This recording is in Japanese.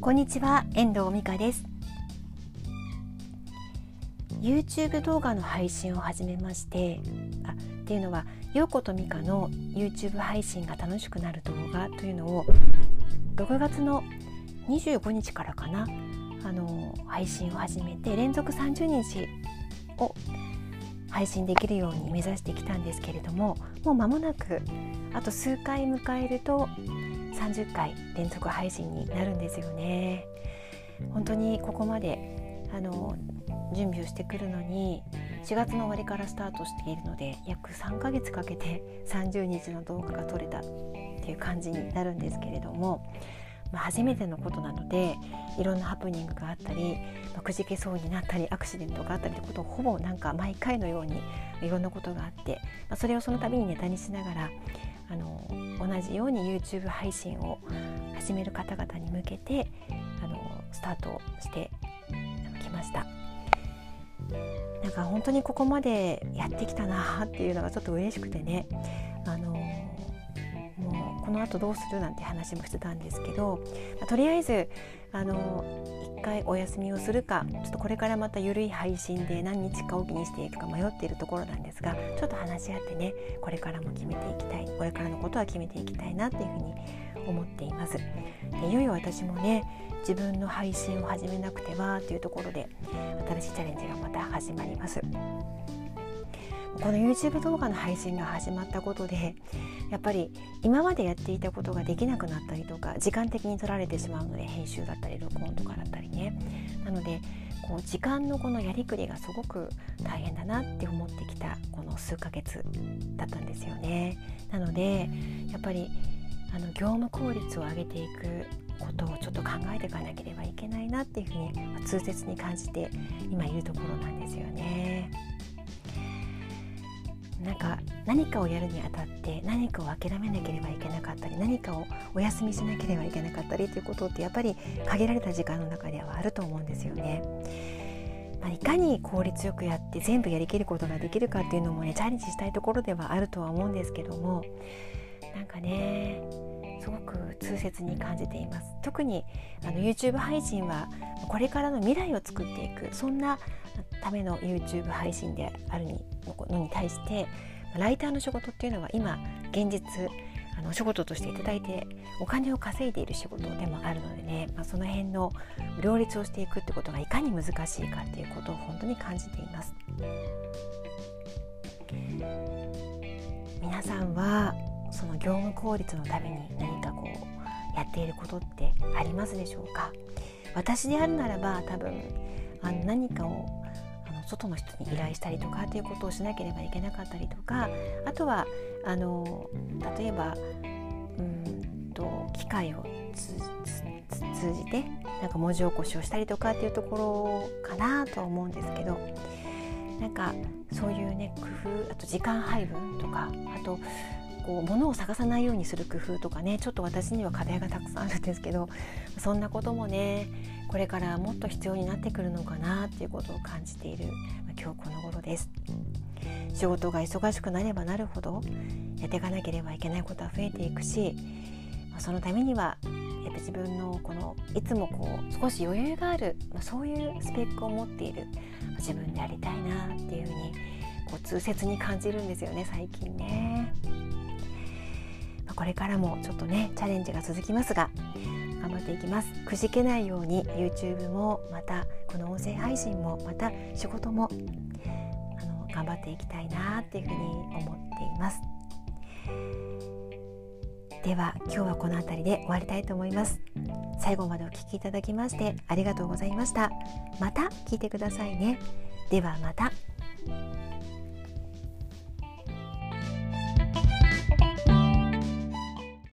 こんにちは遠藤美香です。YouTube 動画の配信を始めましてあっていうのは陽子と美香の YouTube 配信が楽しくなる動画というのを6月の25日からかなあの配信を始めて連続30日を配信できるように目指してきたんですけれどももう間もなくあと数回迎えると30回連続配信になるんですよね。本当にここまであの準備をしてくるのに4月の終わりからスタートしているので約3ヶ月かけて30日の動画が撮れたっていう感じになるんですけれども、まあ、初めてのことなのでいろんなハプニングがあったり、まあ、くじけそうになったりアクシデントがあったりということをほぼなんか毎回のようにいろんなことがあって、まあ、それをその度にネタにしながらあの同じように YouTube 配信を始める方々に向けてあのスタートしてきました。なんか本当にここまでやってきたなっていうのがちょっと嬉しくてねあのもうこのあとどうするなんて話もしてたんですけど、まあ、とりあえずあの回お休みをするかちょっとこれからまた緩い配信で何日かおきにしていくか迷っているところなんですがちょっと話し合ってねこれからも決めていきたいこれからのことは決めていきたいなっていうふうに思っています。いよいよ私もね自分の配信を始めなくてはというところで新しいチャレンジがまた始まります。この YouTube 動画の配信が始まったことでやっぱり今までやっていたことができなくなったりとか時間的に取られてしまうので編集だったり録音とかだったりねなのでこう時間のこのやりくりがすごく大変だなって思ってきたこの数ヶ月だったんですよねなのでやっぱりあの業務効率を上げていくことをちょっと考えていかなければいけないなっていうふうに痛切に感じて今いるところなんですよね。なんか何かをやるにあたって何かを諦めなければいけなかったり何かをお休みしなければいけなかったりということってやっぱり限られた時間の中ではあると思うんですよね。まあ、いかに効率よくやって全部やりきることができるかっていうのもねチャレンジしたいところではあるとは思うんですけどもなんかねすごく痛切に感じています特にあの YouTube 配信はこれからの未来を作っていくそんなための YouTube 配信であるのに対してライターの仕事っていうのは今現実あのお仕事としていただいてお金を稼いでいる仕事でもあるのでね、まあ、その辺の両立をしていくってことがいかに難しいかっていうことを本当に感じています。皆さんはその業務効率のために何やっていることってありますでしょうか？私であるならば多分あの何かをあの外の人に依頼したりとかっていうことをしなければいけなかったりとかあとはあの例えばうんと機械を通じてなんか文字起こしをしたりとかっていうところかなとは思うんですけどなんかそういうね工夫あと時間配分とかあとこう物を探さないようにする工夫とかねちょっと私には課題がたくさんあるんですけどそんなこともねこれからもっと必要になってくるのかなっていうことを感じている今日この頃です。仕事が忙しくなればなるほどやっていかなければいけないことは増えていくしそのためにはやっぱ自分のこのいつもこう少し余裕がある、ま、そういうスペックを持っている自分でありたいなっていうふうにこう痛切に感じるんですよね最近ね。これからもちょっとねチャレンジが続きますが頑張っていきます。くじけないように YouTube もまたこの音声配信もまた仕事もあの頑張っていきたいなっていうふうに思っています。では今日はこの辺りで終わりたいと思います。最後までお聴きいただきましてありがとうございました。また聞いてくださいね。ではまた。